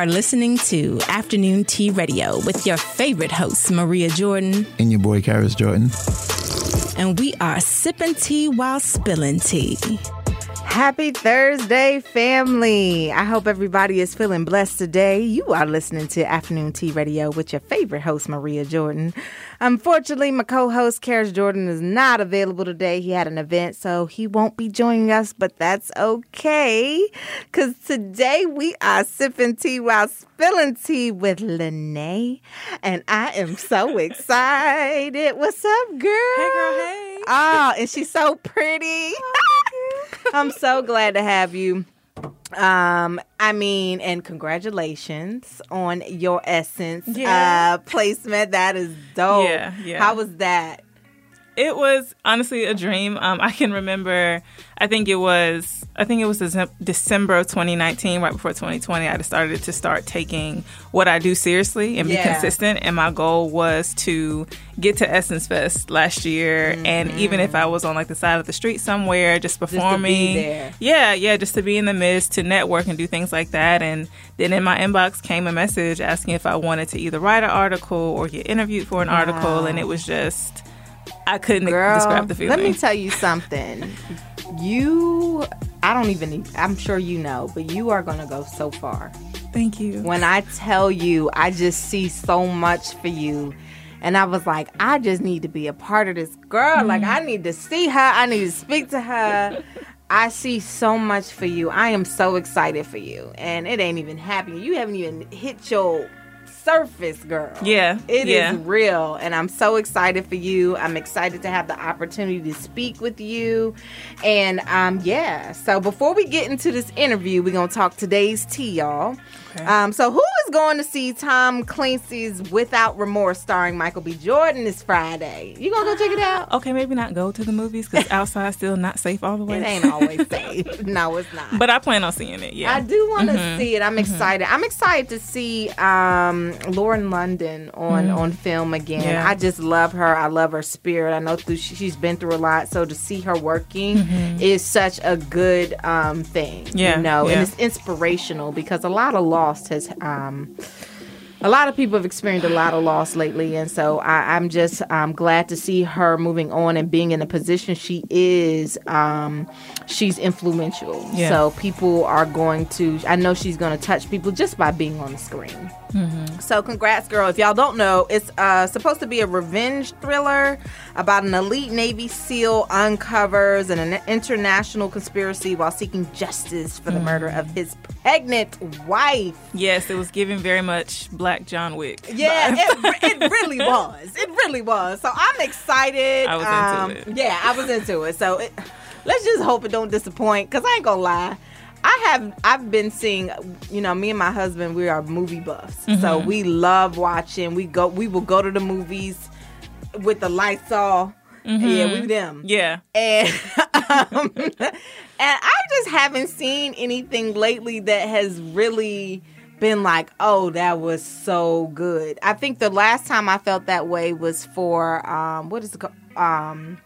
are listening to Afternoon Tea Radio with your favorite host, Maria Jordan. And your boy, Karis Jordan. And we are sipping tea while spilling tea. Happy Thursday, family. I hope everybody is feeling blessed today. You are listening to Afternoon Tea Radio with your favorite host, Maria Jordan. Unfortunately, my co host, Karis Jordan, is not available today. He had an event, so he won't be joining us, but that's okay. Because today we are sipping tea while spilling tea with Lene. And I am so excited. What's up, girl? Hey, girl, hey. Oh, and she's so pretty. I'm so glad to have you. Um, I mean, and congratulations on your Essence Yeah. uh, placement. That is dope. Yeah, yeah. How was that? It was honestly a dream. Um, I can remember. I think it was. I think it was December of 2019, right before 2020. I decided to start taking what I do seriously and be Yeah. consistent. And my goal was to get to Essence Fest last year. And even if I was on like the side of the street somewhere, just performing, there. yeah, yeah, just to be in the midst, to network and do things like that. And then in my inbox came a message asking if I wanted to either write an article or get interviewed for an article, and it was just. I couldn't Girl, describe the feeling. let me tell you something. You, I don't even, I'm sure you know, but you are going to go so far. Thank you. When I tell you, I just see so much for you. And I was like, I just need to be a part of this girl. Mm. Like, I need to see her. I need to speak to her. I see so much for you. I am so excited for you. And it ain't even happening. You haven't even hit your surface, girl. Yeah, It is yeah. real. And I'm so excited for you. I'm excited to have the opportunity to speak with you. And um, yeah. So before we get into this interview, we're going to talk today's tea, y'all. Okay. Um, so who is going to see Tom Clancy's Without Remorse starring Michael B. Jordan this Friday? You gonna go check it out? Okay, maybe not go to the movies because outside still not safe all the way. It ain't always safe. no, it's not. But I plan on seeing it. Yeah. I do want to Mm-hmm. see it. I'm excited. I'm excited to see um, Lauren London on on film again. Mm-hmm. Yeah. I just love her. I love her spirit. I know through she's been through a lot, so to see her working is such a good um, thing. Mm-hmm. Yeah, you know, and it's inspirational because a lot of loss has. Um, a lot of people have experienced a lot of loss lately, and so I, I'm just um, glad to see her moving on and being in the position she is. Um, she's influential, Yeah. so people are going to. I know she's going to touch people just by being on the screen. So, congrats, girl. If y'all don't know, it's uh, supposed to be a revenge thriller about an elite Navy SEAL uncovers an, international conspiracy while seeking justice for the murder of his pregnant wife. yes, it was giving very much Black John Wick. Yeah, it, it really was. It really was. So I'm excited. I was Um, into it. Yeah, I was into it. So it, let's just hope it don't disappoint. Cause I ain't gonna lie. I have I've been seeing you know me and my husband we are movie buffs so Mm-hmm. we love watching we go we will go to the movies with the lights off yeah we them Mm-hmm. yeah. and um, and I just haven't seen anything lately that has really been like, oh, that was so good. I think the last time I felt that way was for um, what is it called? Um,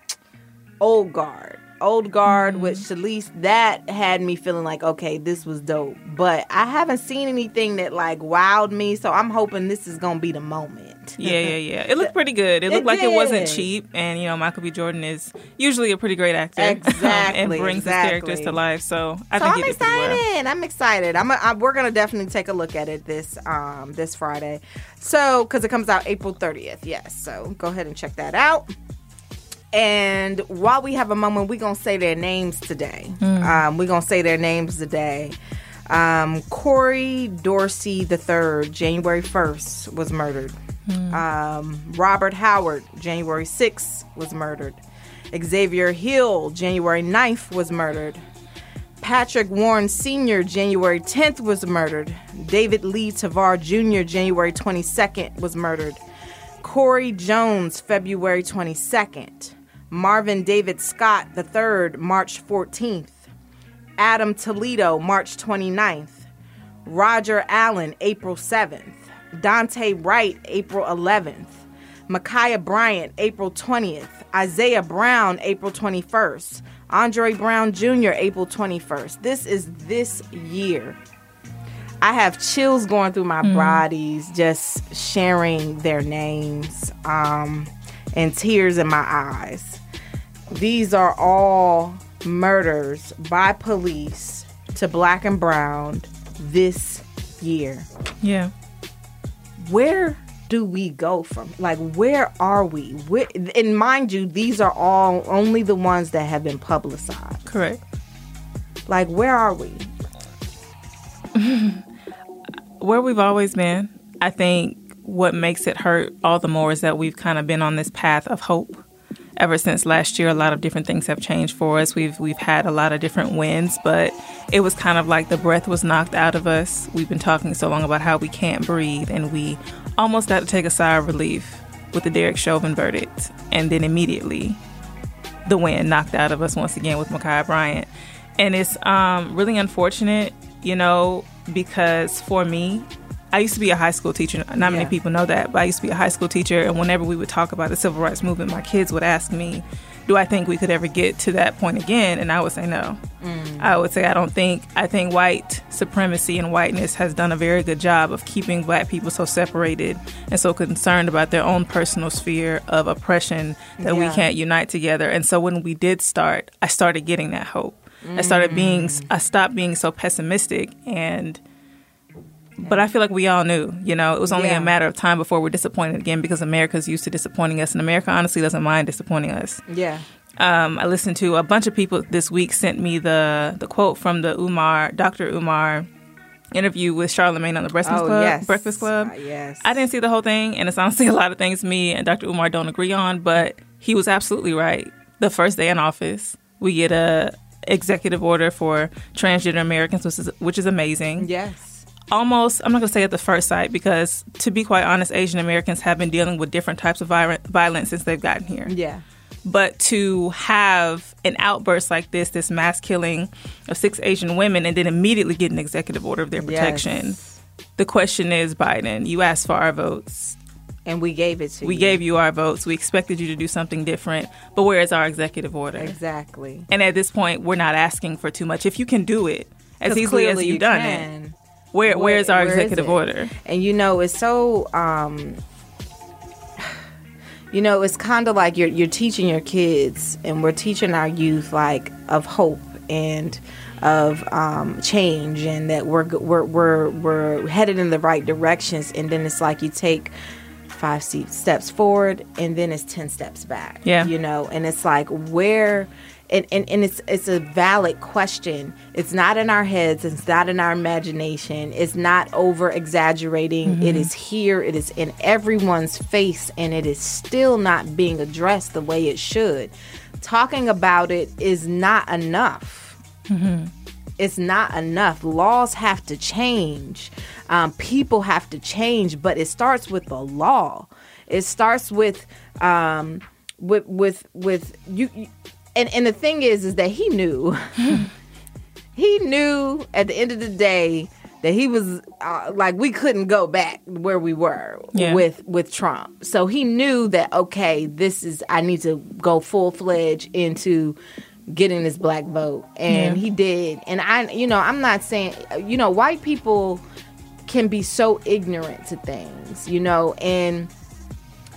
Old Guard. Old Guard with Charlize, that had me feeling like, okay, this was dope. But I haven't seen anything that like wowed me, so I'm hoping this is gonna be the moment. Yeah, yeah, yeah. It looked pretty good. It looked It like it wasn't cheap, and you know Michael B. Jordan is usually a pretty great actor, and Exactly, brings exactly. his characters to life. So I so think I'm did excited. I'm excited. I'm, a, I, we're gonna definitely take a look at it this um this Friday. So because it comes out April 30th. Yes. So go ahead and check that out. And while we have a moment, we're gonna say their names today. Um, we're gonna say their names today. Um, Corey Dorsey III, January 1st, was murdered. Um, Robert Howard, January 6th, was murdered. Xavier Hill, January 9th, was murdered. Patrick Warren Sr., January 10th, was murdered. David Lee Tavar Jr., January 22nd, was murdered. Corey Jones, February 22nd. Marvin David Scott III, March 14th. Adam Toledo, March 29th. Roger Allen, April 7th. Daunte Wright, April 11th. Ma'Khia Bryant, April 20th. Isaiah Brown, April 21st. Andre Brown Jr., April 21st. This is this year. I have chills going through my bodies just sharing their names um, and tears in my eyes. These are all murders by police to black and brown this year. Yeah. Where do we go from? Like, where are we? Where, and mind you, these are all only the ones that have been publicized. Correct. Like, where are we? where we've always been. I think what makes it hurt all the more is that we've kind of been on this path of hope. Ever since last year, a lot of different things have changed for us. We've we've had a lot of different wins, but it was kind of like the breath was knocked out of us. We've been talking so long about how we can't breathe, and we almost had to take a sigh of relief with the Derek Chauvin verdict, and then immediately the wind knocked out of us once again with Ma'Khia Bryant. And it's um, really unfortunate, you know, because for me, I used to be a high school teacher. Not many Yeah. people know that, but I used to be a high school teacher. And whenever we would talk about the civil rights movement, my kids would ask me, Do I think we could ever get to that point again? And I would say no. Mm. I would say I don't think. I think white supremacy and whiteness has done a very good job of keeping black people so separated and so concerned about their own personal sphere of oppression that we can't unite together. And so when we did start, I started getting that hope. I started being, mm. I stopped being so pessimistic and but I feel like we all knew, you know, it was only Yeah. a matter of time before we're disappointed again because America's used to disappointing us, and America honestly doesn't mind disappointing us. Yeah. Um, I listened to a bunch of people this week sent me the the quote from the Umar, Dr. Umar interview with Charlemagne on the Breakfast Oh, Club. yes. Breakfast Club. Uh, yes. I didn't see the whole thing, and it's honestly a lot of things me and Dr. Umar don't agree on, but he was absolutely right. The first day in office, we get a executive order for transgender Americans, which is which is amazing Yes. Almost i'm not going to say at the first sight because to be quite honest asian americans have been dealing with different types of violence since they've gotten here Yeah. but to have an outburst like this this mass killing of six asian women and then immediately get an executive order of their protection Yes. the question is biden you asked for our votes And we gave it to you. we you. gave you our votes we expected you to do something different but where is our executive order Exactly. and at this point we're not asking for too much if you can do it as easily as you've you done can. it where, Where- where's our where is executive it? order And you know, it's so um you know, it's kind of like you're you're teaching your kids and we're teaching our youth like of hope and of um, change and that we're we're we're we're headed in the right directions and then it's like you take five steps forward and then it's 10 steps back Yeah. you know and it's like where and, and, and it's it's a valid question it's not in our heads it's not in our imagination it's not over exaggerating It is here it is in everyone's face and it is still not being addressed the way it should talking about it is not enough it's not enough. Laws have to change. Um, people have to change, but it starts with the law. It starts with um, with with with you. you- And and the thing is, is that he knew. he knew at the end of the day that he was uh, like we couldn't go back where we were Yeah. with with Trump. So he knew that okay, this is I need to go full fledged into getting this black vote, and Yeah. he did. And I, you know, I'm not saying you know white people can be so ignorant to things, you know, and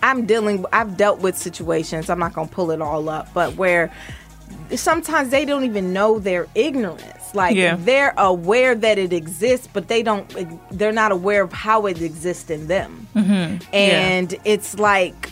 I'm dealing I've dealt with situations, I'm not going to pull it all up, but where sometimes they don't even know their ignorance. Like Yeah. they're aware that it exists, but they don't they're not aware of how it exists in them. Mm-hmm. And it's like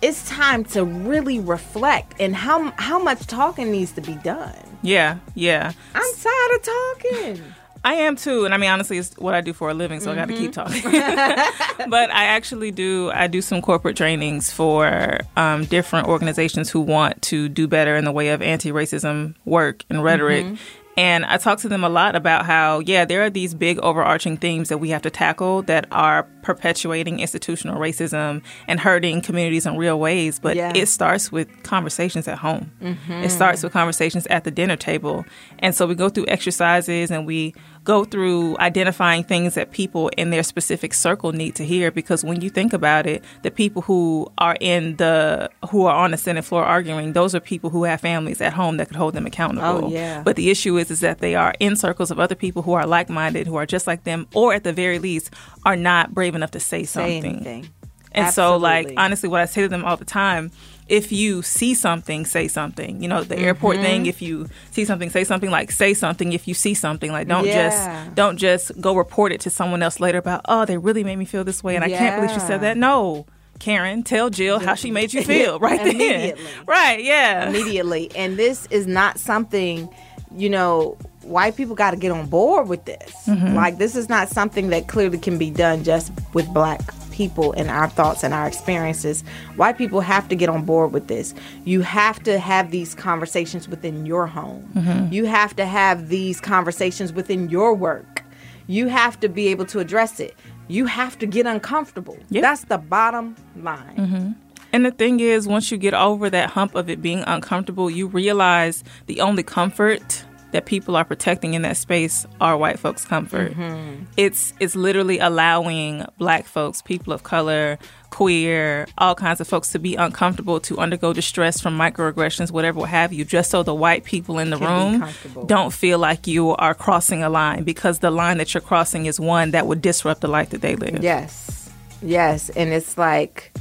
it's time to really reflect and how how much talking needs to be done. Yeah, yeah. I'm tired of talking. I am too, and I mean honestly, it's what I do for a living, so I got to keep mm-hmm. talking. but I actually do. I do some corporate trainings for um, different organizations who want to do better in the way of anti-racism work and rhetoric. Mm-hmm. And I talk to them a lot about how, yeah, there are these big overarching themes that we have to tackle that are perpetuating institutional racism and hurting communities in real ways. But Yeah. it starts with conversations at home. It mm-hmm. starts with conversations at the dinner table. And so we go through exercises and we go through identifying things that people in their specific circle need to hear because when you think about it the people who are in the who are on the senate floor arguing those are people who have families at home that could hold them accountable Oh, yeah. but the issue is is that they are in circles of other people who are like-minded who are just like them or at the very least are not brave enough to say Say something anything. and so, like, honestly, what I say to them all the time if you see something, say something. You know, the airport Mm-hmm. thing, if you see something, say something. Like, say something if you see something. Like, don't Yeah. just don't just go report it to someone else later about, oh, they really made me feel this way, and I can't believe she said that. No, Karen, tell Jill how she made you feel right then. Right? Yeah. immediately. And this is not something, you know, white people got to get on board with this. Mm-hmm. Like, this is not something that clearly can be done just with black people and our thoughts and our experiences. White people have to get on board with this. You have to have these conversations within your home, Mm-hmm. you have to have these conversations within your work. You have to be able to address it. You have to get uncomfortable. Yeah. That's the bottom line. And the thing is, once you get over that hump of it being uncomfortable, you realize the only comfort that people are protecting in that space are white folks' comfort. Mm-hmm. It's it's literally allowing black folks, people of color, queer, all kinds of folks to be uncomfortable, to undergo distress from microaggressions, whatever what have you, just so the white people in the Can room don't feel like you are crossing a line because the line that you're crossing is one that would disrupt the life that they live. Yes. Yes. And it's like,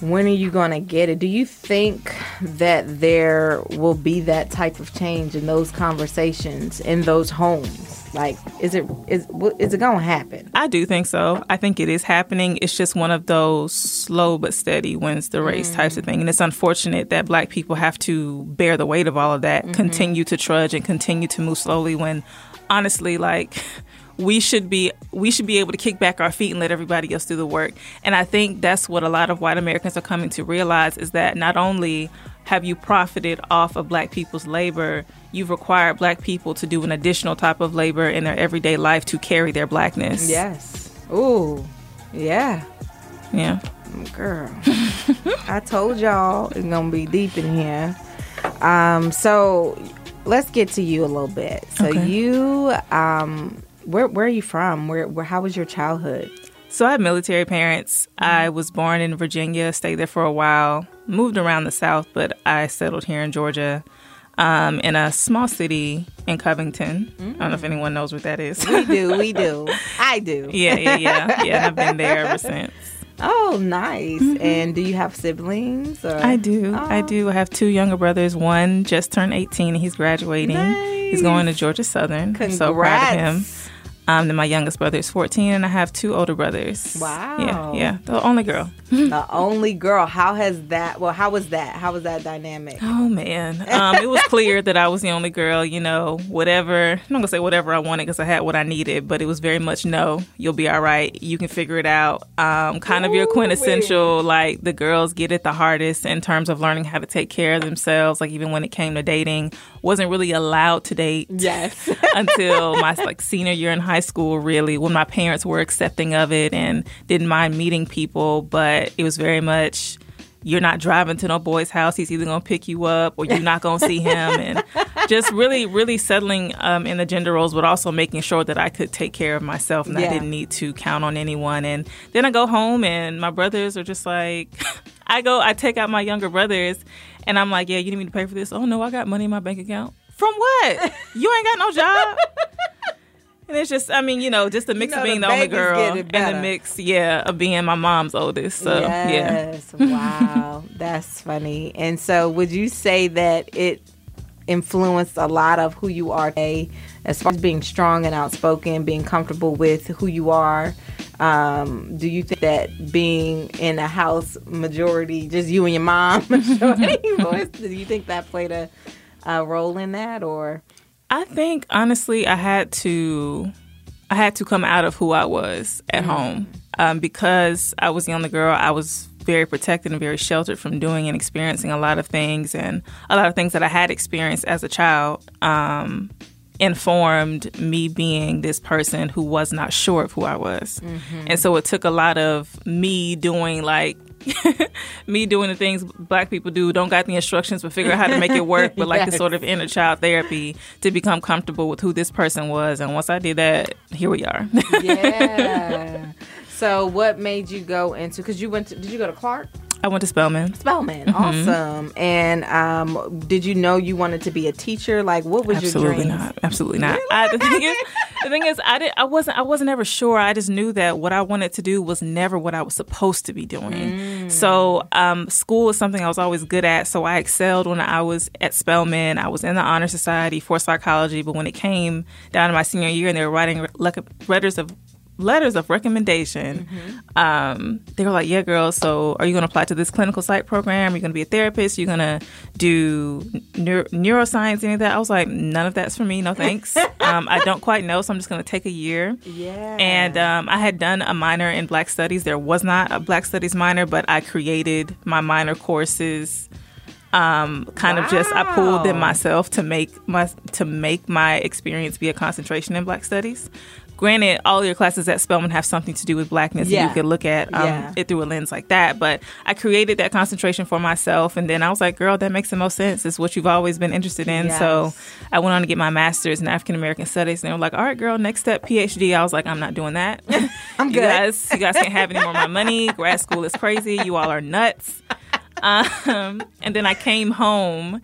when are you going to get it? Do you think that there will be that type of change in those conversations, in those homes? Like, is it is is it going to happen? I do think so. I think it is happening. It's just one of those slow but steady wins the race types of thing. And it's unfortunate that black people have to bear the weight of all of that, mm-hmm. continue to trudge and continue to move slowly when honestly like we should be we should be able to kick back our feet and let everybody else do the work. And I think that's what a lot of white Americans are coming to realize is that not only have you profited off of black people's labor, you've required black people to do an additional type of labor in their everyday life to carry their blackness. Yes. Ooh. Yeah. Yeah. Girl. I told y'all it's going to be deep in here. Um so let's get to you a little bit. So Okay. you um where where are you from? Where where how was your childhood? So I have military parents. I mm-hmm. was born in Virginia, stayed there for a while, moved around the South, but I settled here in Georgia, um, in a small city in Covington. I don't know if mm. anyone knows what that is. We do, we do. I do. yeah, yeah, yeah, yeah. And I've been there ever since. Oh, nice. Mm-hmm. And do you have siblings? Or? I do. I Oh. do. I have two younger brothers. One just turned 18 and he's graduating. He's going to Georgia Southern. I'm so proud of him. Um, then my youngest brother is 14 and I have two older brothers. Wow. Yeah, yeah. The only girl. The only girl. How has that? Well, how was that? How was that dynamic? Oh man, um, it was clear that I was the only girl. You know, whatever. I'm not gonna say whatever I wanted because I had what I needed, but it was very much no. You'll be all right. You can figure it out. Um, kind of your quintessential like the girls get it the hardest in terms of learning how to take care of themselves. Like even when it came to dating, wasn't really allowed to date Yes. until my like senior year in high school really when my parents were accepting of it and didn't mind meeting people but it was very much you're not driving to no boy's house. He's either going to pick you up or you're not going to see him. And just really really settling um, in the gender roles but also making sure that i could take care of myself and Yeah. i didn't need to count on anyone. And then i go home and my brothers are just like i go i take out my younger brothers and i'm like yeah you need me to pay for this? Oh no i got money in my bank account. From what? You ain't got no job and it's just, I mean, you know, just the mix know, of being the the, only girl and the mix, yeah, of being my mom's oldest. So, yeah. Wow. That's funny. And so, would you say that it influenced a lot of who you are today, as far as being strong and outspoken, being comfortable with who you are? Um, do you think that being in a house majority, just you and your mom, majority voice, do you think that played a, a role in that, or? I think honestly, I had to, I had to come out of who I was at home. Um, because I was the only girl. I was very protected and very sheltered from doing and experiencing a lot of things, and a lot of things that I had experienced as a child um, informed me being this person who was not sure of who I was, and so it took a lot of me doing like me doing the things black people do, don't got the instructions, but figure out how to make it work. But like Yes. the sort of inner child therapy to become comfortable with who this person was. And once I did that, here we are. yeah. So, what made you go into? Because you went to. Did you go to Clark? I went to Spelman. Spelman. Awesome. And um, did you know you wanted to be a teacher? Like, what was Absolutely your dream? Absolutely not. Absolutely not. I, the thing is, the thing is, I did. I wasn't. I wasn't ever sure. I just knew that what I wanted to do was never what I was supposed to be doing. So, um, school is something I was always good at. So I excelled when I was at Spelman. I was in the honor society for psychology. But when it came down to my senior year, and they were writing le- letters of letters of recommendation. Um, they were like, "Yeah, girl. So, are you going to apply to this clinical psych program? Are you going to be a therapist? You're you going to do neur- neuroscience? Any of that?" I was like, "None of that's for me. No thanks. um, I don't quite know, so I'm just going to take a year." Yeah. And um, I had done a minor in Black Studies. There was not a Black Studies minor, but I created my minor courses. Um, kind of just I pulled them myself to make my to make my experience be a concentration in Black Studies. Granted, all your classes at Spelman have something to do with blackness, Yeah. and you could look at um, Yeah. it through a lens like that. But I created that concentration for myself, and then I was like, "Girl, that makes the most sense. It's what you've always been interested in." So I went on to get my master's in African American Studies, and they were like, "All right, girl, next step, PhD." I was like, "I'm not doing that. I'm you good. guys, you guys can't have any more of my money. Grad school is crazy. You all are nuts." Um, and then I came home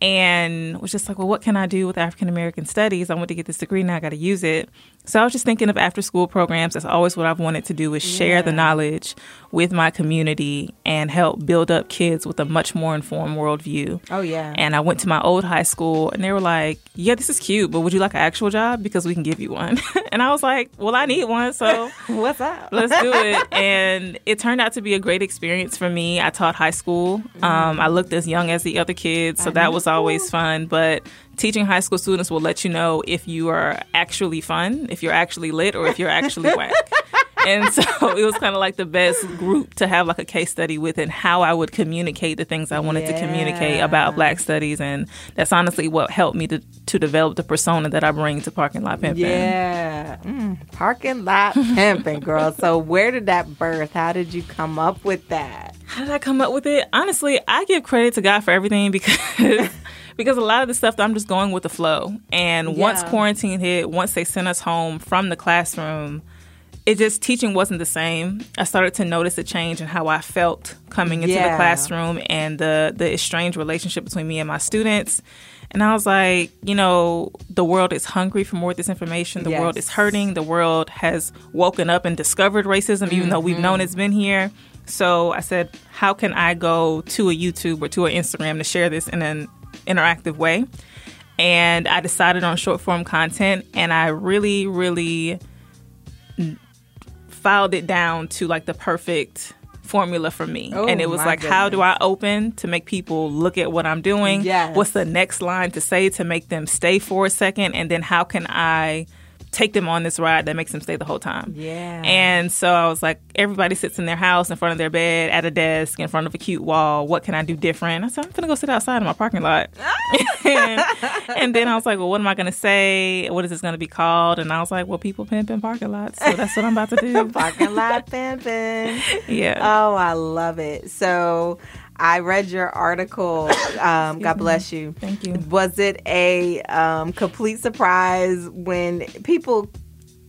and was just like, well, what can I do with African American studies? I want to get this degree now. I got to use it. So I was just thinking of after school programs. That's always what I've wanted to do is share the knowledge with my community and help build up kids with a much more informed worldview. oh yeah. And I went to my old high school and they were like, yeah, this is cute, but would you like an actual job? Because we can give you one. and I was like, well, I need one. So What's up? let's do it. And it turned out to be a great experience for me. I taught high school. Um, I looked as young as the other kids, so that was always fun. But teaching high school students will let you know if you are actually fun, if you're actually lit, or if you're actually whack. And so it was kind of like the best group to have like a case study with and how I would communicate the things I wanted to communicate about black studies. And that's honestly what helped me to, to develop the persona that I bring to Parking Lot Pimpin'. Yeah. Mm, parking lot pimping, girl. So where did that birth? How did you come up with that? How did I come up with it? Honestly, I give credit to God for everything because because a lot of the stuff that I'm just going with the flow. And once quarantine hit, once they sent us home from the classroom, it just teaching wasn't the same. I started to notice a change in how I felt coming into Yeah. the classroom and the the estranged relationship between me and my students. And I was like, you know, the world is hungry for more of this information. The world is hurting. The world has woken up and discovered racism, even though we've known mm-hmm. it's been here. So I said, how can I go to a YouTube or to an Instagram to share this in an interactive way? And I decided on short form content, and I really, really filed it down to like the perfect formula for me. Oh, and it was like, how do. I open to make people look at what I'm doing? Yes. What's the next line to say to make them stay for a second? And then how can I take them on this ride that makes them stay the whole time? Yeah. And so I was like, everybody sits in their house, in front of their bed, at a desk, in front of a cute wall. What can I do different? I said, I'm going to go sit outside in my parking lot. and, ah. and then I was like, well, what am I going to say? What is this going to be called? And I was like, well, people pimp in parking lots. So that's what I'm about to do. Parking lot pimping. yeah. Oh, I love it. So I read your article. Um, God bless you. Thank you. Was it a um, complete surprise when people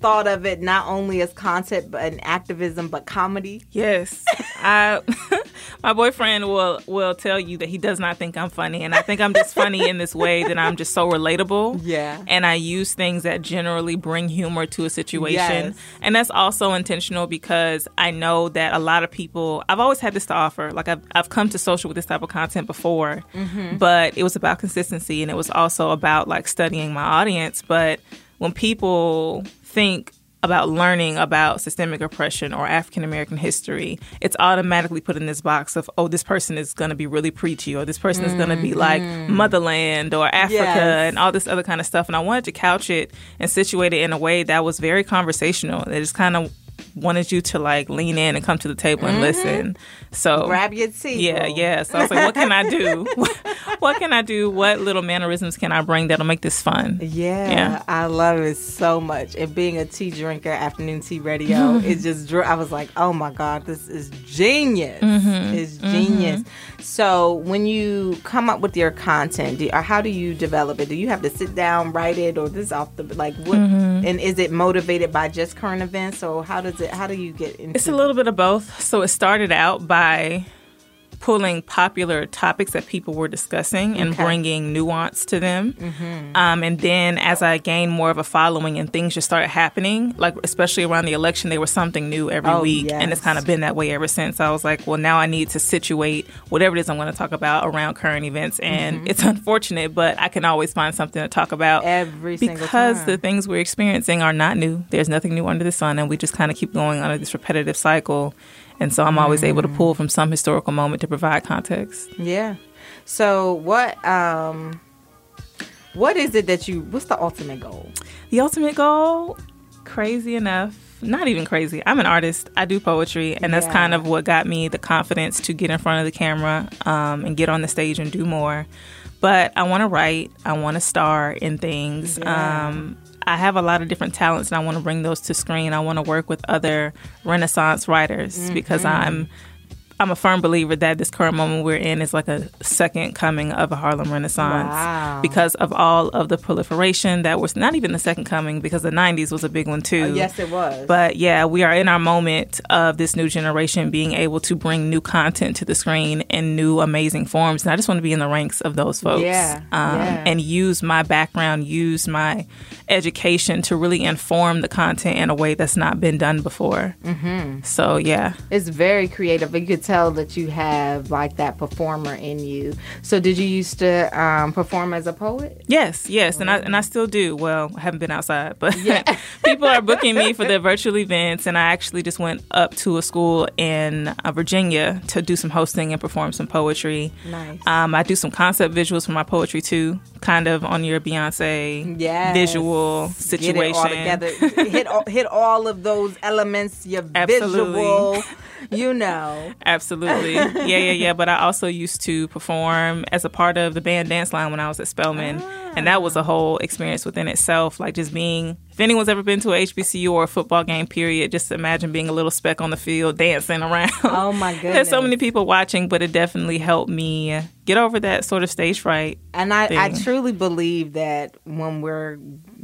thought of it not only as content but an activism but comedy? Yes, I. my boyfriend will will tell you that he does not think I'm funny, and I think I'm just funny in this way that I'm just so relatable. Yeah. and I use things that generally bring humor to a situation, Yes. and that's also intentional because I know that a lot of people. I've always had this to offer. Like I've I've come to social with this type of content before, mm-hmm. but it was about consistency, and it was also about like studying my audience. But when people think about learning about systemic oppression or African American history, it's automatically put in this box of, oh, this person is going to be really preachy, or this person is going to be like mm-hmm. motherland or Africa Yes. and all this other kind of stuff. And I wanted to couch it and situate it in a way that was very conversational. That just kind of wanted you to like lean in and come to the table and listen. So Grab your seat. yeah, yeah. So I was like, what can I do? what can I do? What little mannerisms can I bring that'll make this fun? Yeah, Yeah. I love it so much. And being a tea drinker, afternoon tea radio, it just drew. I was like, oh my god, this is genius. Mm-hmm. It's genius. So when you come up with your content, do, or how do you develop it? Do you have to sit down, write it, or this off the like what? Mm-hmm. And is it motivated by just current events, or how does it? How do you get into? It's a little bit of both. So it started out by pulling popular topics that people were discussing and Okay. bringing nuance to them. Um, and then as I gained more of a following and things just started happening, like especially around the election, there was something new every Oh, week. And it's kind of been that way ever since. I was like, well, now I need to situate whatever it is I'm going to talk about around current events. And it's unfortunate, but I can always find something to talk about Every single because time. the things we're experiencing are not new. There's nothing new under the sun, and we just kind of keep going under this repetitive cycle. And so I'm always able to pull from some historical moment to provide context. Yeah. So what? Um, what is it that you? What's the ultimate goal? The ultimate goal, crazy enough, not even crazy. I'm an artist. I do poetry, and that's Yeah. kind of what got me the confidence to get in front of the camera um, and get on the stage and do more. But I want to write. I want to star in things. Yeah. Um, I have a lot of different talents, and I want to bring those to screen. I want to work with other Renaissance writers because Mm-hmm. I'm. I'm a firm believer that this current moment we're in is like a second coming of a Harlem Renaissance Wow. because of all of the proliferation that was not even the second coming because the 90s was a big one too. Oh, yes, it was. But yeah, we are in our moment of this new generation being able to bring new content to the screen in new amazing forms. And I just want to be in the ranks of those folks. Yeah, Um, yeah. And use my background, use my education to really inform the content in a way that's not been done before. Mm-hmm. So yeah. It's very creative. You could tell that you have like that performer in you. So, did you used to um, perform as a poet? Yes, yes, and I and I still do. Well, I haven't been outside, but people are booking me for their virtual events, and I actually just went up to a school in uh, Virginia to do some hosting and perform some poetry. Nice. Um, I do some concept visuals for my poetry too, kind of on your Beyonce Yes. visual situation. All together. hit all, hit all of those elements. Your Absolutely. visual. You know. Absolutely. Yeah, yeah, yeah. But I also used to perform as a part of the band Dance Line when I was at Spelman. And that was a ah. whole experience within itself. Like just being, if anyone's ever been to a HBCU or a football game, period, just imagine being a little speck on the field dancing around. Oh my goodness. There's so many people watching, but it definitely helped me get over that sort of stage fright. And I, I truly believe that when we're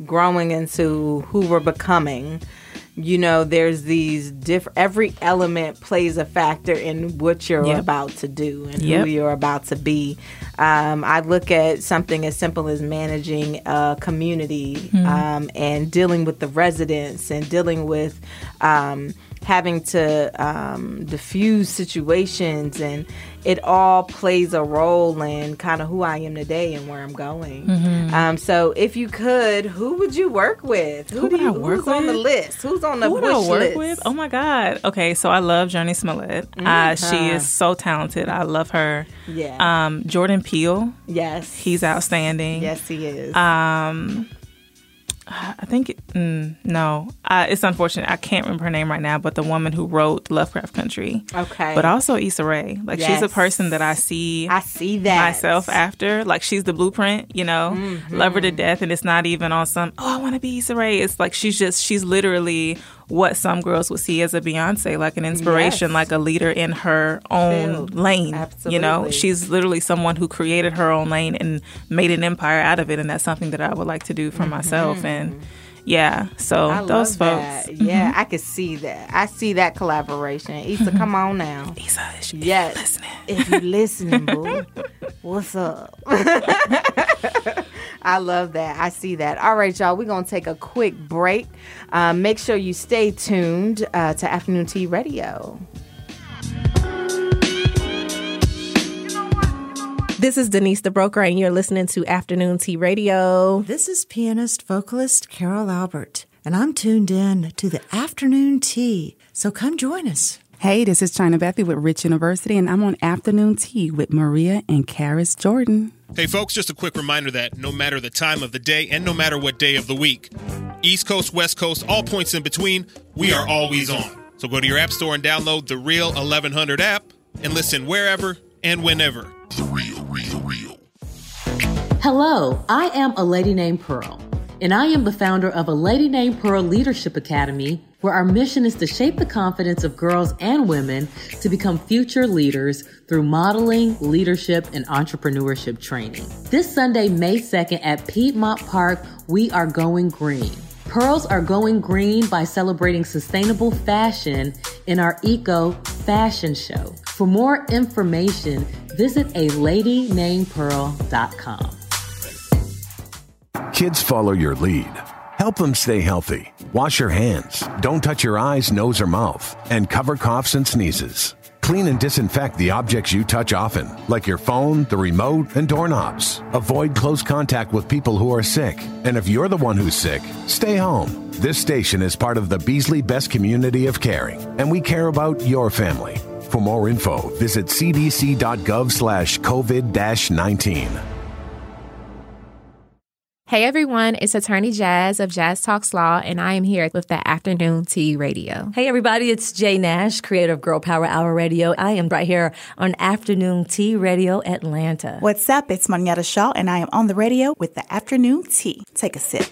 growing into who we're becoming, you know, there's these different, every element plays a factor in what you're Yep. about to do and Yep. who you're about to be. Um, I look at something as simple as managing a community Hmm. um, and dealing with the residents and dealing with um, having to um, diffuse situations and it all plays a role in kind of who I am today and where I'm going. Mm-hmm. Um, so if you could, who would you work with? Who, would do you, I work who's on the with? list? Who's on the Who would wish I work list? with? Oh my God. Okay, so I love Jurnee Smollett. Uh, she Mhm. is so talented. I love her. Yeah. Um, Jordan Peele, yes. he's outstanding. Yes, he is. Um, I think mm, no, uh, it's unfortunate. I can't remember her name right now, but the woman who wrote Lovecraft Country, okay. but also Issa Rae. Like she's a person that I see I see that myself after. Like she's the blueprint, you know, Mm-hmm. love her to death, and it's not even on some. Oh, I want to be Issa Rae. It's like she's just she's literally what some girls would see as a Beyonce, like an inspiration, Yes. like a leader in her own Field. lane. You know, she's literally someone who created her own lane and made an empire out of it, and that's something that I would like to do for mm-hmm. myself. And mm-hmm. yeah, so Mm-hmm. I those folks. that. Yeah, I could see that. I see that collaboration. Issa, mm-hmm. come on now. Issa, Yes. listening. If you listening, boo, what's up? I love that. I see that. All right, y'all. We're gonna take a quick break. Um, make sure you stay tuned uh, to Afternoon Tea Radio. This is Denise the Broker, and you're listening to Afternoon Tea Radio. This is pianist vocalist Carol Albert, and I'm tuned in to the afternoon tea. So come join us. Hey, this is China Bethy with Rich University, and I'm on Afternoon Tea with Maria and Karis Jordan. Hey, folks, just a quick reminder that no matter the time of the day and no matter what day of the week, East Coast, West Coast, all points in between, we are always on. So go to your app store and download the Real 1100 app and listen wherever and whenever. The real, real, real. Hello, I am a lady named Pearl, and I am the founder of a Lady Named Pearl Leadership Academy, where our mission is to shape the confidence of girls and women to become future leaders through modeling, leadership, and entrepreneurship training. This Sunday, May 2nd at Piedmont Park, we are going green. Pearls are going green by celebrating sustainable fashion in our Eco Fashion Show. For more information, visit a ladynamedpearl.com. Kids follow your lead. Help them stay healthy. Wash your hands. Don't touch your eyes, nose, or mouth. And cover coughs and sneezes. Clean and disinfect the objects you touch often, like your phone, the remote, and doorknobs. Avoid close contact with people who are sick. And if you're the one who's sick, stay home. This station is part of the Beasley Best Community of Caring, and we care about your family. For more info, visit cdc.gov slash COVID-19. Hey everyone, it's Attorney Jazz of Jazz Talks Law, and I am here with the Afternoon Tea Radio. Hey everybody, it's Jay Nash, creator of Girl Power Hour Radio. I am right here on Afternoon Tea Radio Atlanta. What's up? It's Monietta Shaw, and I am on the radio with the Afternoon Tea. Take a sip.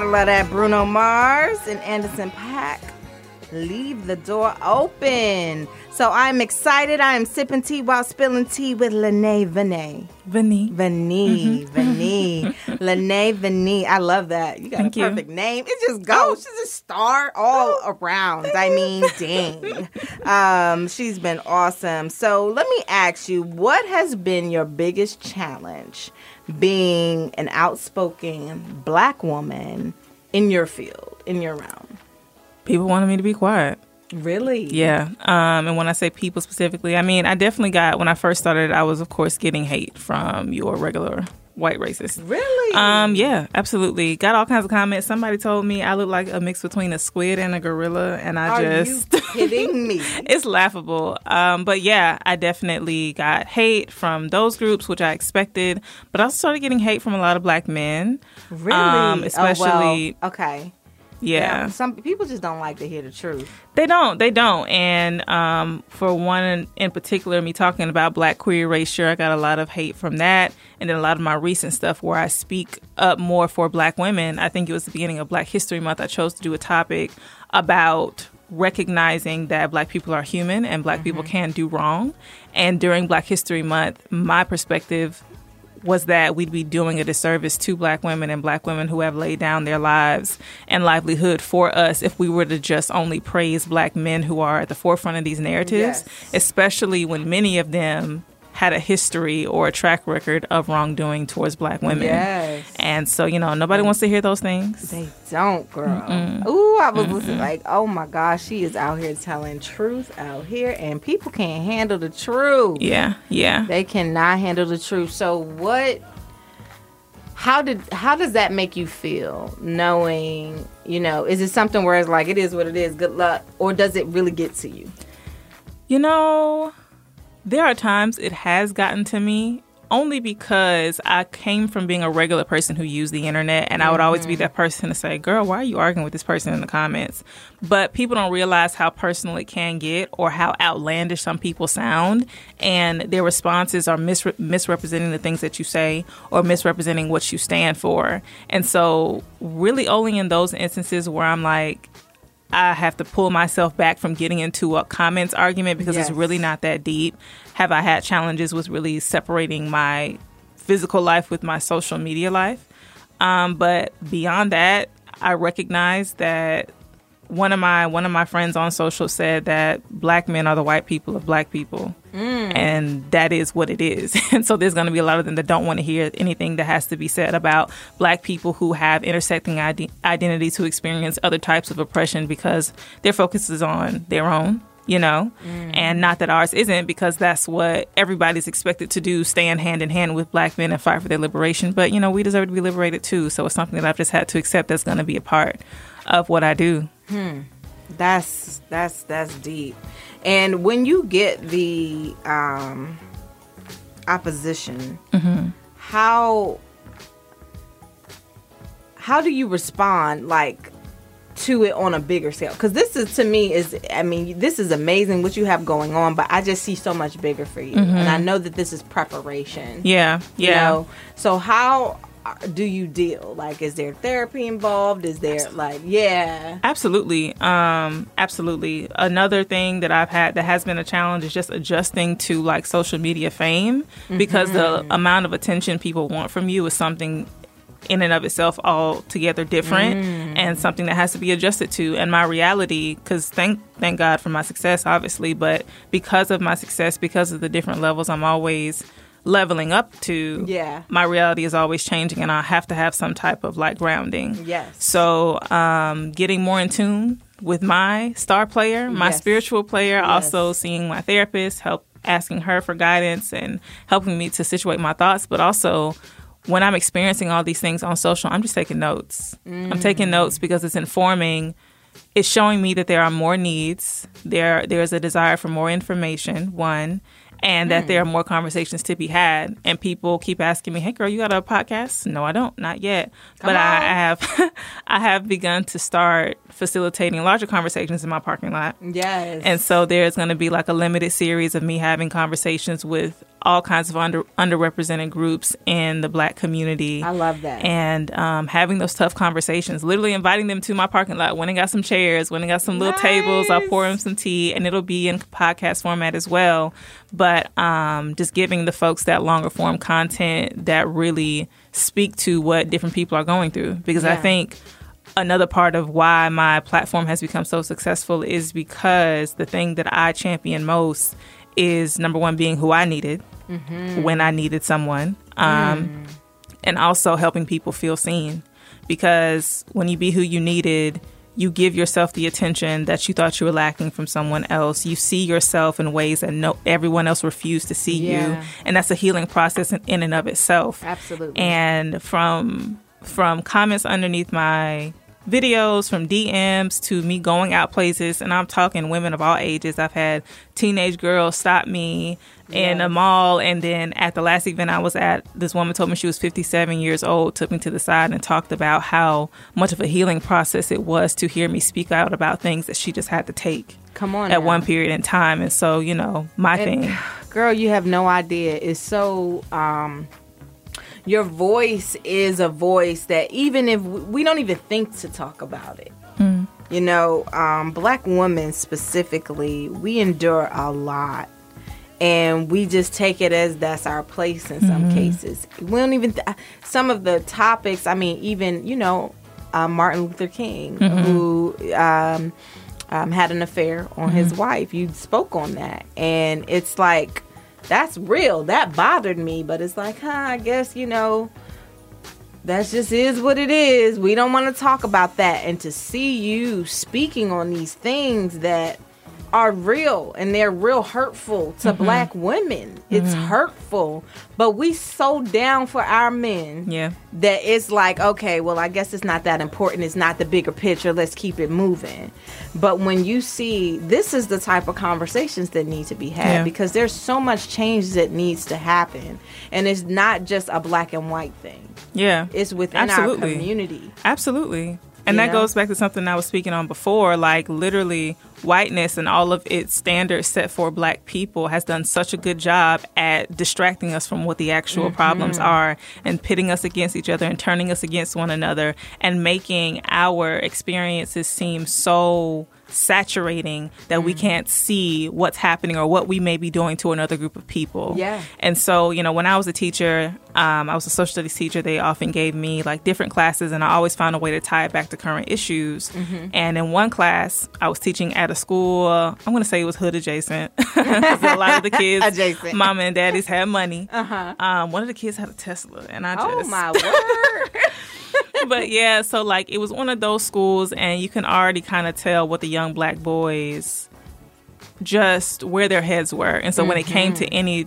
gotta love that Bruno Mars and Anderson .Paak. leave the door open. So I'm excited. I am sipping tea while spilling tea with Lene Vinay. Vinny. Vinny. Mhm. Vinny. Lene Vinny. I love that. You got Thank a you. perfect name. It just goes. She's a star all around. I mean, dang. Um, she's been awesome. So let me ask you, what has been your biggest challenge being an outspoken black woman in your field, in your realm? People wanted me to be quiet. Really? Yeah. Um, and when I say people specifically, I mean, I definitely got, when I first started, I was, of course, getting hate from your regular white racist. Really? Um, yeah, absolutely. Got all kinds of comments. Somebody told me I look like a mix between a squid and a gorilla, and I Are just. you kidding me? it's laughable. Um, but yeah, I definitely got hate from those groups, which I expected. But I also started getting hate from a lot of black men. Really? Um, Oh, well, especially. okay. Yeah. Some people just don't like to hear the truth. They don't. They don't. And um, for one in, particular, me talking about black queer erasure, I got a lot of hate from that. And then a lot of my recent stuff where I speak up more for black women. I think it was the beginning of Black History Month. I chose to do a topic about recognizing that black people are human and black people can do wrong. And during Black History Month, my perspective was that we'd be doing a disservice to black women and black women who have laid down their lives and livelihood for us if we were to just only praise black men who are at the forefront of these narratives, especially when many of them had a history or a track record of wrongdoing towards black women. Yes. And so, you know, nobody wants to hear those things. They don't, girl. Mm-mm. Ooh, I was listening like, oh my gosh, she is out here telling truth out here, and people can't handle the truth. Yeah, yeah. They cannot handle the truth. So what? How did how does that make you feel knowing you know is it something where it's like it is what it is good luck or does it really get to you You know, there are times it has gotten to me only because I came from being a regular person who used the internet and I would always be mm-hmm. that person to say, Girl, why are you arguing with this person in the comments? But people don't realize how personal it can get or how outlandish some people sound. And their responses are misre- misrepresenting the things that you say or misrepresenting what you stand for. And so, really, only in those instances where I'm like, I have to pull myself back from getting into a comments argument because Yes. it's really not that deep. Have I had challenges with really separating my physical life with my social media life? Um, but beyond that, I recognize that one of my one of my friends on social said that black men are the white people of black people. Mm. And that is what it is. And so there's going to be a lot of them that don't want to hear anything that has to be said about black people who have intersecting ide- identities who experience other types of oppression because their focus is on their own, you know, and not that ours isn't because that's what everybody's expected to do stand hand in hand with black men and fight for their liberation. But, you know, we deserve to be liberated too. So it's something that I've just had to accept that's going to be a part of what I do. Hmm. That's that's that's deep. And when you get the um opposition, Mhm. how how do you respond like to it on a bigger scale? Because this is to me is I mean this is amazing what you have going on, but I just see so much bigger for you, Mhm. and I know that this is preparation. Yeah, You yeah. know? So how do you deal? Like, is there therapy involved? Is there like, yeah? Absolutely. Um, absolutely. Another thing that I've had that has been a challenge is just adjusting to like social media fame because the Mhm. amount of attention people want from you is something in and of itself altogether different Mm. and something that has to be adjusted to and my reality because thank thank god for my success obviously but because of my success because of the different levels i'm always leveling up to Yeah. my reality is always changing and i have to have some type of like grounding Yes. so, um, getting more in tune with my star player, my Yes. spiritual player, Yes. also seeing my therapist, help asking her for guidance and helping me to situate my thoughts, but also when I'm experiencing all these things on social, I'm just taking notes. I'm taking notes because it's informing it's showing me that there are more needs. There there's a desire for more information, one, and that there are hmm. more conversations to be had. And people keep asking me, "Hey, girl, you got a podcast?" No, I don't, not yet. Come but I have I have begun to start facilitating larger conversations in my parking lot. Yes. And so there's going to be like a limited series of me having conversations with all kinds of under underrepresented groups in the black community. I love that. And um, having those tough conversations, literally inviting them to my parking lot, When I got some chairs, when I got some little Nice. tables. I'll pour them some tea, and it'll be in podcast format as well. But um, just giving the folks that longer form content that really speak to what different people are going through. Because I think another part of why my platform has become so successful is because the thing that I champion most is number one being who I needed Mhm. when I needed someone, um, and also helping people feel seen. Because when you be who you needed, you give yourself the attention that you thought you were lacking from someone else. You see yourself in ways that no everyone else refused to see you, and that's a healing process in, in and of itself. Absolutely. And from from comments underneath my videos, from DMs to me going out places, and I'm talking women of all ages. I've had teenage girls stop me in a mall, and then at the last event I was at, this woman told me she was 57 years old, took me to the side and talked about how much of a healing process it was to hear me speak out about things that she just had to take. Come on At now. one period in time. And so, you know, my And, thing. girl you have no idea it's so um your voice is a voice that even if we we don't even think to talk about it Mm. you know um black women specifically we endure a lot and we just take it as that's our place in some Mhm. cases we don't even th- some of the topics i mean even you know uh, martin luther king Mhm. who um, um, had an affair on his Mhm. wife you spoke on that and it's like that's real. That bothered me but it's like huh i guess you know that just is what it is. We don't want to talk about that and to see you speaking on these things that are real and they're real hurtful to Mhm. black women it's Mhm. hurtful but we so down for our men Yeah. that it's like okay well i guess it's not that important it's not the bigger picture let's keep it moving but when you see this is the type of conversations that need to be had Yeah. because there's so much change that needs to happen and it's not just a black and white thing Yeah. it's within Absolutely. our community Absolutely. And that know? goes back to something I was speaking on before. Like, literally, whiteness and all of its standards set for black people has done such a good job at distracting us from what the actual problems Mhm. are and pitting us against each other and turning us against one another and making our experiences seem so saturating that we can't see what's happening or what we may be doing to another group of people. Yeah. And so, you know, when I was a teacher, um, I was a social studies teacher, they often gave me like different classes, and I always found a way to tie it back to current issues. Mhm. And in one class, I was teaching at a school, I'm going to say it was hood adjacent, 'cause a lot of the kids, Adjacent. mama and daddies had money. Uh-huh. Um, one of the kids had a Tesla, and I just. oh my word but yeah, so like it was one of those schools, and you can already kind of tell what the young black boys just where their heads were. And so when it came to Mhm. any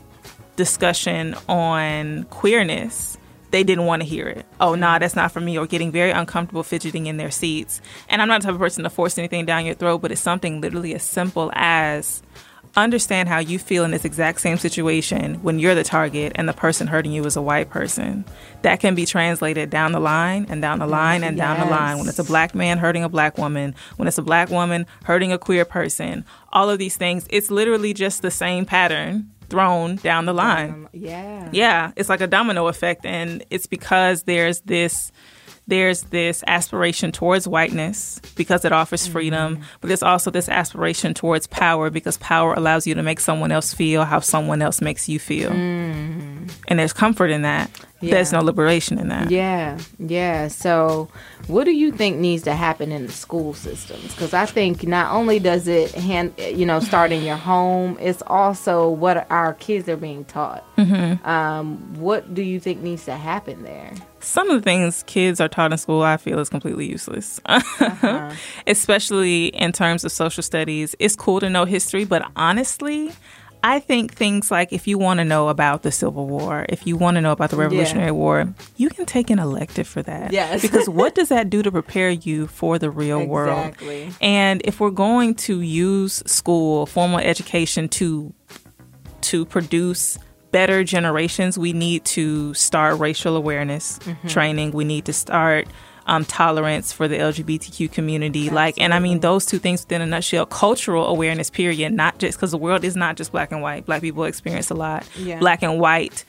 discussion on queerness, they didn't want to hear it. Oh, nah, that's not for me, or getting very uncomfortable fidgeting in their seats. And I'm not the type of person to force anything down your throat, but it's something literally as simple as understand how you feel in this exact same situation when you're the target and the person hurting you is a white person. That can be translated down the line and down the line and down the line. When it's a black man hurting a black woman, when it's a black woman hurting a queer person, all of these things, it's literally just the same pattern thrown down the line. yeah Yeah, it's like a domino effect, and it's because there's this there's this aspiration towards whiteness because it offers freedom, but there's also this aspiration towards power because power allows you to make someone else feel how someone else makes you feel, and there's comfort in that. There's no liberation in that. Yeah, yeah. So, what do you think needs to happen in the school systems? Because I think not only does it hand, you know, start in your home, it's also what our kids are being taught. Mhm. Um, what do you think needs to happen there? Some of the things kids are taught in school, I feel, is completely useless. Uh-huh. Especially in terms of social studies. It's cool to know history, but honestly, I think things like if you want to know about the Civil War, if you want to know about the Revolutionary Yeah. War, you can take an elective for that. Yes. because what does that do to prepare you for the real world? Exactly. And if we're going to use school, formal education to to produce better generations, we need to start racial awareness Mhm. training. We need to start um, tolerance for the LGBTQ community. Like, and I mean, those two things within a nutshell cultural awareness, period, not just because the world is not just black and white. Black people experience a lot. Yeah. Black and white,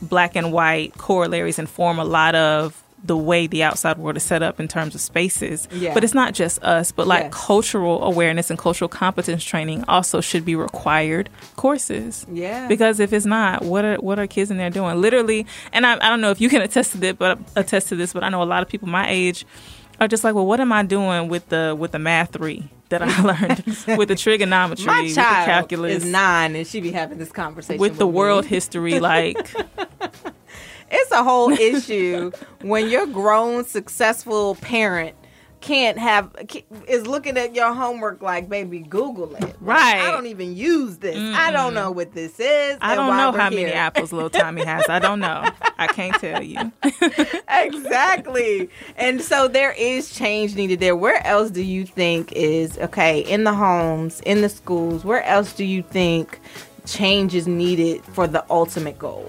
black and white corollaries inform a lot of the way the outside world is set up in terms of spaces. Yeah. But it's not just us, but like Yes. cultural awareness and cultural competence training also should be required courses. Yeah. Because if it's not, what are what are kids in there doing? Literally, and I, I don't know if you can attest to this, but attest to this, but I know a lot of people my age are just like, well, what am I doing with the with the math three that I learned with the trigonometry, My with the child calculus, is nine, and she be having this conversation with the me. world history, like it's a whole issue when your grown successful parent can't have is looking at your homework like baby google it Right. i don't even use this i don't know what this is I don't know how here. many apples little Tommy has. I don't know. I can't tell you. exactly. And so there is change needed there. Where else do you think is okay in the homes, in the schools? Where else do you think change is needed for the ultimate goal?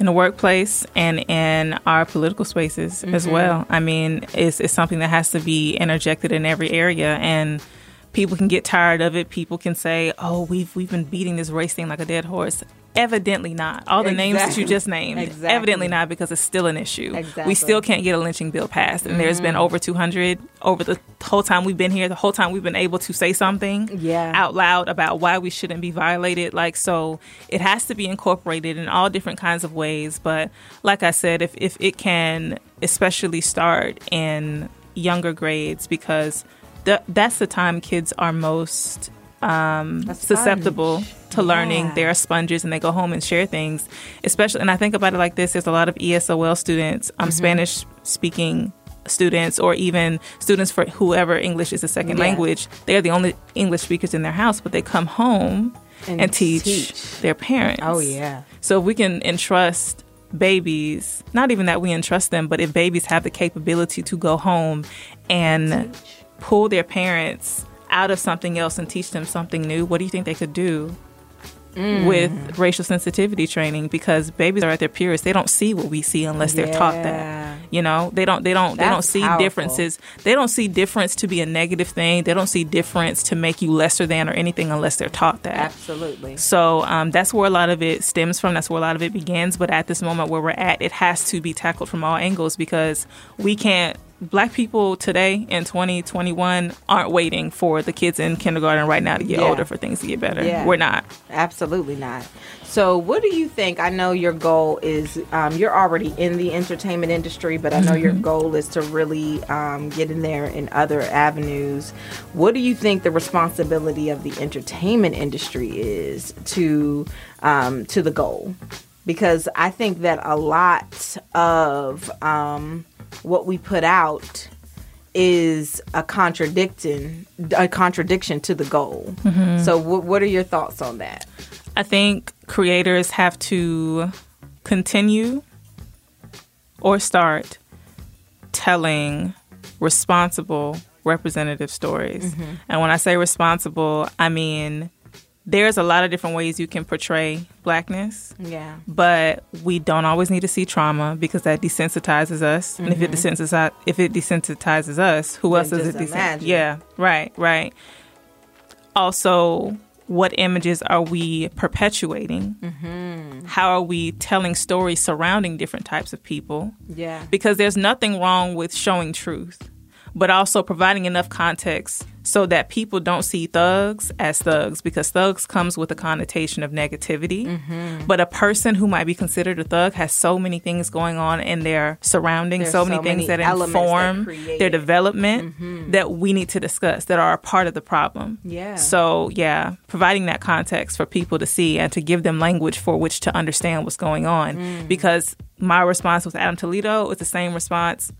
In the workplace and in our political spaces as Mhm. well. I mean, it's, it's something that has to be interjected in every area and people can get tired of it. People can say, "Oh, we've we've been beating this race thing like a dead horse." Evidently not. All the names that you just named. Exactly. Evidently not because it's still an issue. Exactly. We still can't get a lynching bill passed and there's been Mhm. over 200 over the whole time we've been here, the whole time we've been able to say something Yeah. out loud about why we shouldn't be violated. Like, so it has to be incorporated in all different kinds of ways. But like I said, if, if it can especially start in younger grades, because th- that's the time kids are most um, susceptible to learning. Yeah. They're sponges and they go home and share things. Especially, and I think about it like this: there's a lot of ESOL students, um, Mhm. Spanish speaking students, or even students for whoever English is a second Yeah. language. They're the only English speakers in their house, but they come home And and, teach, teach. their parents. Oh, yeah. So if we can entrust babies, not even that we entrust them, but if babies have the capability to go home and pull their parents out of something else and teach them something new, what do you think they could do? Mm. With racial sensitivity training, because babies are at their purest, they don't see what we see unless they're taught that. You know, they don't, they don't, they don't see powerful. differences. They don't see difference to be a negative thing. They don't see difference to make you lesser than or anything unless they're taught that. Absolutely. So um, that's where a lot of it stems from. That's where a lot of it begins. But at this moment where we're at, it has to be tackled from all angles because we can't. Black people today in 2021 aren't waiting for the kids in kindergarten right now to get Yeah. older for things to get better. Yeah. We're not. Absolutely not. So, what do you think? I know your goal is um, you're already in the entertainment industry, but I know your Mhm. goal is to really um, get in there in other avenues. What do you think the responsibility of the entertainment industry is to um, to the goal? Because I think that a lot of um, what we put out is a contradiction a contradiction to the goal. Mhm. So, what what are your thoughts on that? I think creators have to continue or start telling responsible representative stories. Mhm. And when I say responsible, I mean there's a lot of different ways you can portray blackness. Yeah. But we don't always need to see trauma because that desensitizes us. And if it Mhm. desensitizes if it desensitizes us, who else does it desensitize? Yeah, right, right. Also, what images are we perpetuating? Mm-hmm. How are we telling stories surrounding different types of people? Yeah. Because there's nothing wrong with showing truth, but also providing enough context so that people don't see thugs as thugs because thugs comes with a connotation of negativity. Mhm. But a person who might be considered a thug has so many things going on in their surroundings, so many so things many that elements that inform create their development Mhm. that we need to discuss that are a part of the problem. Yeah. So, yeah, providing that context for people to see and to give them language for which to understand what's going on. Mm. Because my response with Adam Toledo is the same response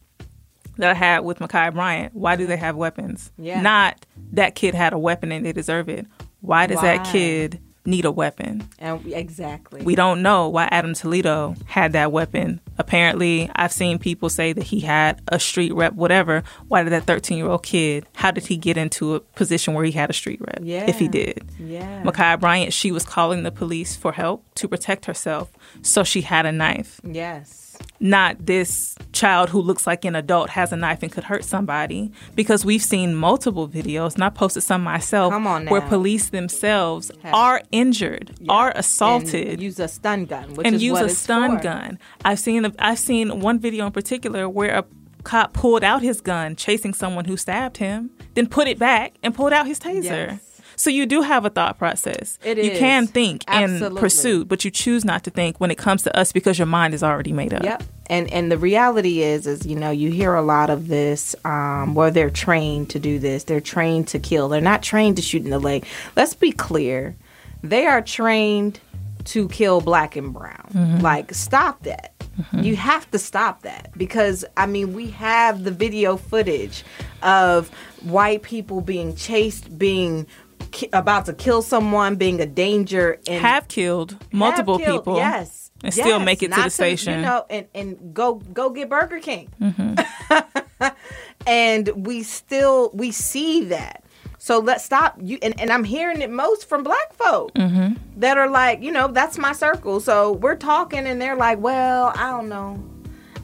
that I had with Ma'Khia Bryant. Why do they uh-huh. have weapons? Yeah. Not that kid had a weapon and they deserve it. Why does that kid need a weapon? And exactly. We don't know why Adam Toledo had that weapon. Apparently, I've seen people say that he had a street rep, whatever. Why did that 13 year old kid, how did he get into a position where he had a street rep? Yeah. If he did. Yeah. Ma'Khia Bryant, she was calling the police for help to protect herself, so she had a knife. Yes. Not this child who looks like an adult has a knife and could hurt somebody because we've seen multiple videos and I posted some myself where police themselves Have- are injured, are And assaulted use a stun gun, which and use a stun for. gun. I've seen a, I've seen one video in particular where a cop pulled out his gun chasing someone who stabbed him, then put it back and pulled out his taser. Yes. So you do have a thought process. It you is. can think and Absolutely. pursue, but you choose not to think when it comes to us because your mind is already made up. Yep. And and the reality is is you know you hear a lot of this um, where they're trained to do this. They're trained to kill. They're not trained to shoot in the leg. Let's be clear. They are trained to kill black and brown. Mhm. Like stop that. You have to stop that because I mean we have the video footage of white people being chased, being ki- about to kill someone, being a danger, and Have killed multiple have killed, people. Yes, And still make it to the station. you know, and and go go get Burger King. Mm-hmm. and we still we see that. So let's stop you. And, and I'm hearing it most from black folk Mm-hmm. that are like, you know, that's my circle. So we're talking, and they're like, well, I don't know.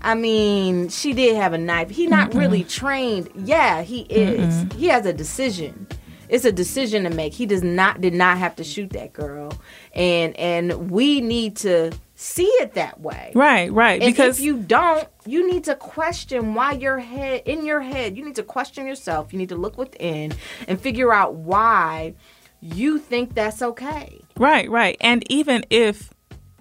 I mean, she did have a knife. He not really trained. Yeah, he is. Mm-mm. He has a decision. It's a decision to make. He does not did not have to shoot that girl, and and we need to see it that way. Right, right. And because if you don't, you need to question why your head in your head. You need to question yourself. You need to look within and figure out why you think that's okay. Right, right. And even if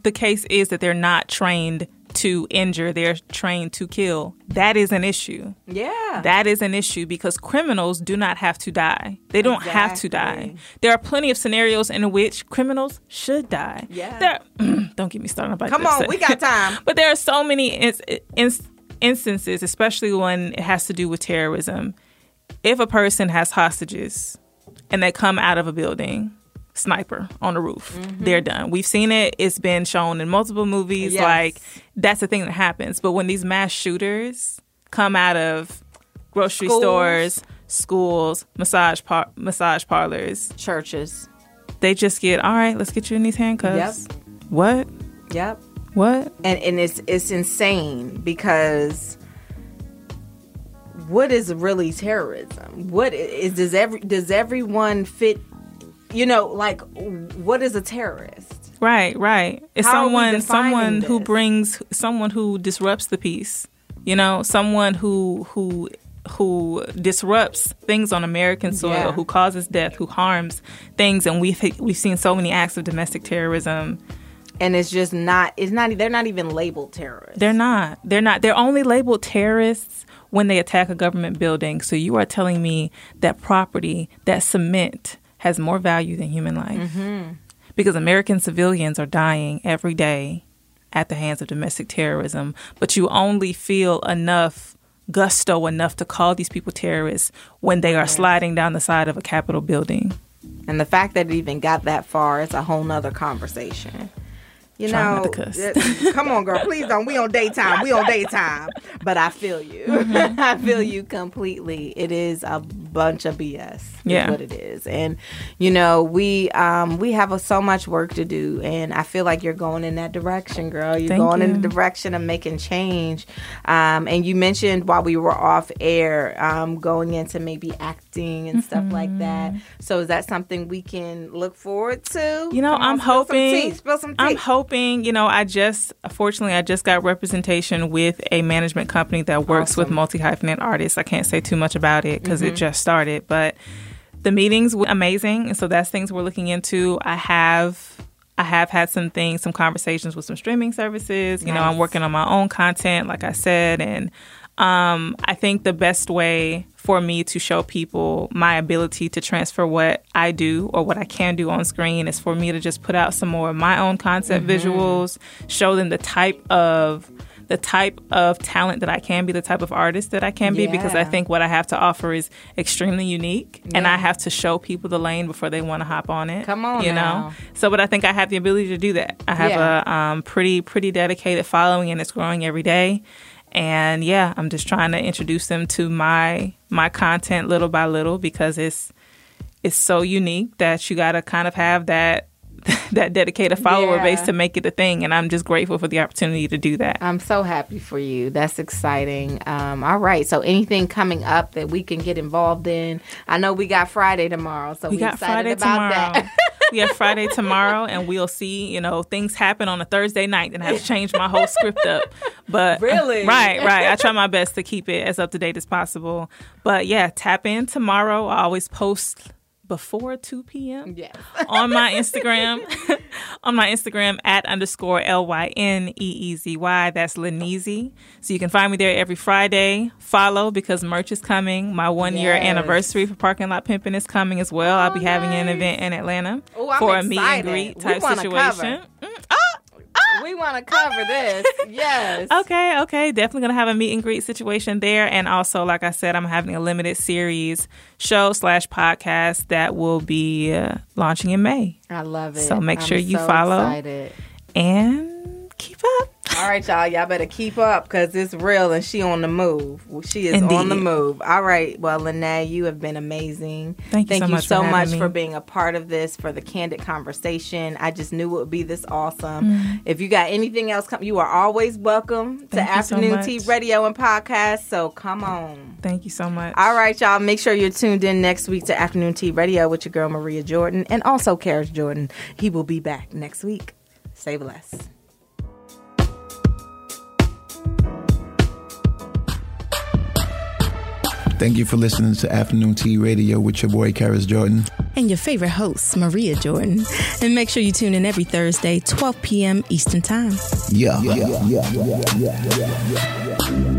the case is that they're not trained to injure, they're trained to kill, that is an issue. Yeah. That is an issue because criminals do not have to die. They don't have to die. There are plenty of scenarios in which criminals should die. Yeah. There, don't get me started about Come this. on, we got time. but there are so many ins- ins- instances, especially when it has to do with terrorism. If a person has hostages and they come out of a building, sniper on the roof, mm-hmm. they're done. We've seen it. It's been shown in multiple movies. Yes. Like that's the thing that happens. But when these mass shooters come out of grocery Schools. stores, schools, massage par- massage parlors, churches, they just get all right. Let's get you in these handcuffs. Yep. What? Yep. What? And and it's it's insane because what is really terrorism? What is does every does everyone fit? You know, like what is a terrorist? Right, right. It's How someone someone who brings someone who disrupts the peace. You know, someone who who who disrupts things on American soil, Yeah. who causes death, who harms things, and we've we've seen so many acts of domestic terrorism. And it's just not. It's not. They're not even labeled terrorists. They're not. They're not. They're only labeled terrorists when they attack a government building. So you are telling me that property, that cement, has more value than human life Mm-hmm. because American civilians are dying every day at the hands of domestic terrorism, but you only feel enough gusto enough to call these people terrorists when they are sliding down the side of a Capitol building. And the fact that it even got that far is a whole nother conversation. You Try not know, come on, girl, please don't. We on daytime. We on daytime. But I feel you. Mm-hmm. I feel you completely. It is a bunch of BS. Yeah. what it is. And you know, we um we have a, so much work to do, and I feel like you're going in that direction, girl. You're Thank going in the direction of making change. Um, and you mentioned while we were off air, um, going into maybe acting and stuff like that. So is that something we can look forward to? You know, Come I'm spill some hoping. tea, Spill some tea. I'm hoping. You know, I just fortunately I just got representation with a management company that works with multi hyphenate artists. I can't say too much about it because Mhm. it just started, but the meetings were amazing, and so that's things we're looking into. I have. I have had some things, some conversations with some streaming services. You know, I'm working on my own content, like I said, and um, I think the best way for me to show people my ability to transfer what I do or what I can do on screen is for me to just put out some more of my own concept Mhm. visuals, show them the type of the type of talent that I can be, the type of artist that I can be, because I think what I have to offer is extremely unique, and I have to show people the lane before they want to hop on it. Come on you now. know. So, but I think I have the ability to do that. I have Yeah. a um, pretty pretty dedicated following, and it's growing every day. And yeah, I'm just trying to introduce them to my my content little by little because it's it's so unique that you got to kind of have that that dedicated follower Yeah. base to make it a thing, and I'm just grateful for the opportunity to do that. I'm so happy for you. That's exciting. Um, all right. So anything coming up that we can get involved in? I know we got Friday tomorrow, so we got excited Friday about tomorrow. that. we have Friday tomorrow, and we'll see. You know, things happen on a Thursday night, and I have to change my whole script up. But Really? right, right. I try my best to keep it as up to date as possible. But yeah, tap in tomorrow. I always post before 2 p.m. Yes. on my Instagram. on my Instagram at underscore L Y N E E Z Y. That's Lyneezy. So you can find me there every Friday. Follow because merch is coming. My one year Yes. anniversary for Parking Lot Pimping is coming as well. I'll be having an event in Atlanta Oh, I'm for a meet and greet type situation. Mm, we want to cover this. Yes. Okay, okay. Definitely going to have a meet and greet situation there. And also, like I said, I'm having a limited series show slash podcast that will be uh, launching in May. I love it. So make I'm sure you so follow excited. and keep up. All right, y'all. Y'all better keep up because it's real and she on the move. She is on the move. All right. Well, Lene, you have been amazing. Thank you Thank so you much so for much for being a part of this, for the candid conversation. I just knew it would be this awesome. Mm. If you got anything else, come. You are always welcome to Thank so Afternoon much. Tea Radio and Podcast. So come on. Thank you so much. All right, y'all. Make sure you're tuned in next week to Afternoon Tea Radio with your girl Maria Jordan and also Karis Jordan. He will be back next week. Stay blessed. Thank you for listening to Afternoon Tea Radio with your boy Karis Jordan. And your favorite host, Maria Jordan. And make sure you tune in every Thursday, 12 p.m. Eastern Time. Yeah. yeah, yeah, yeah, yeah, yeah, yeah.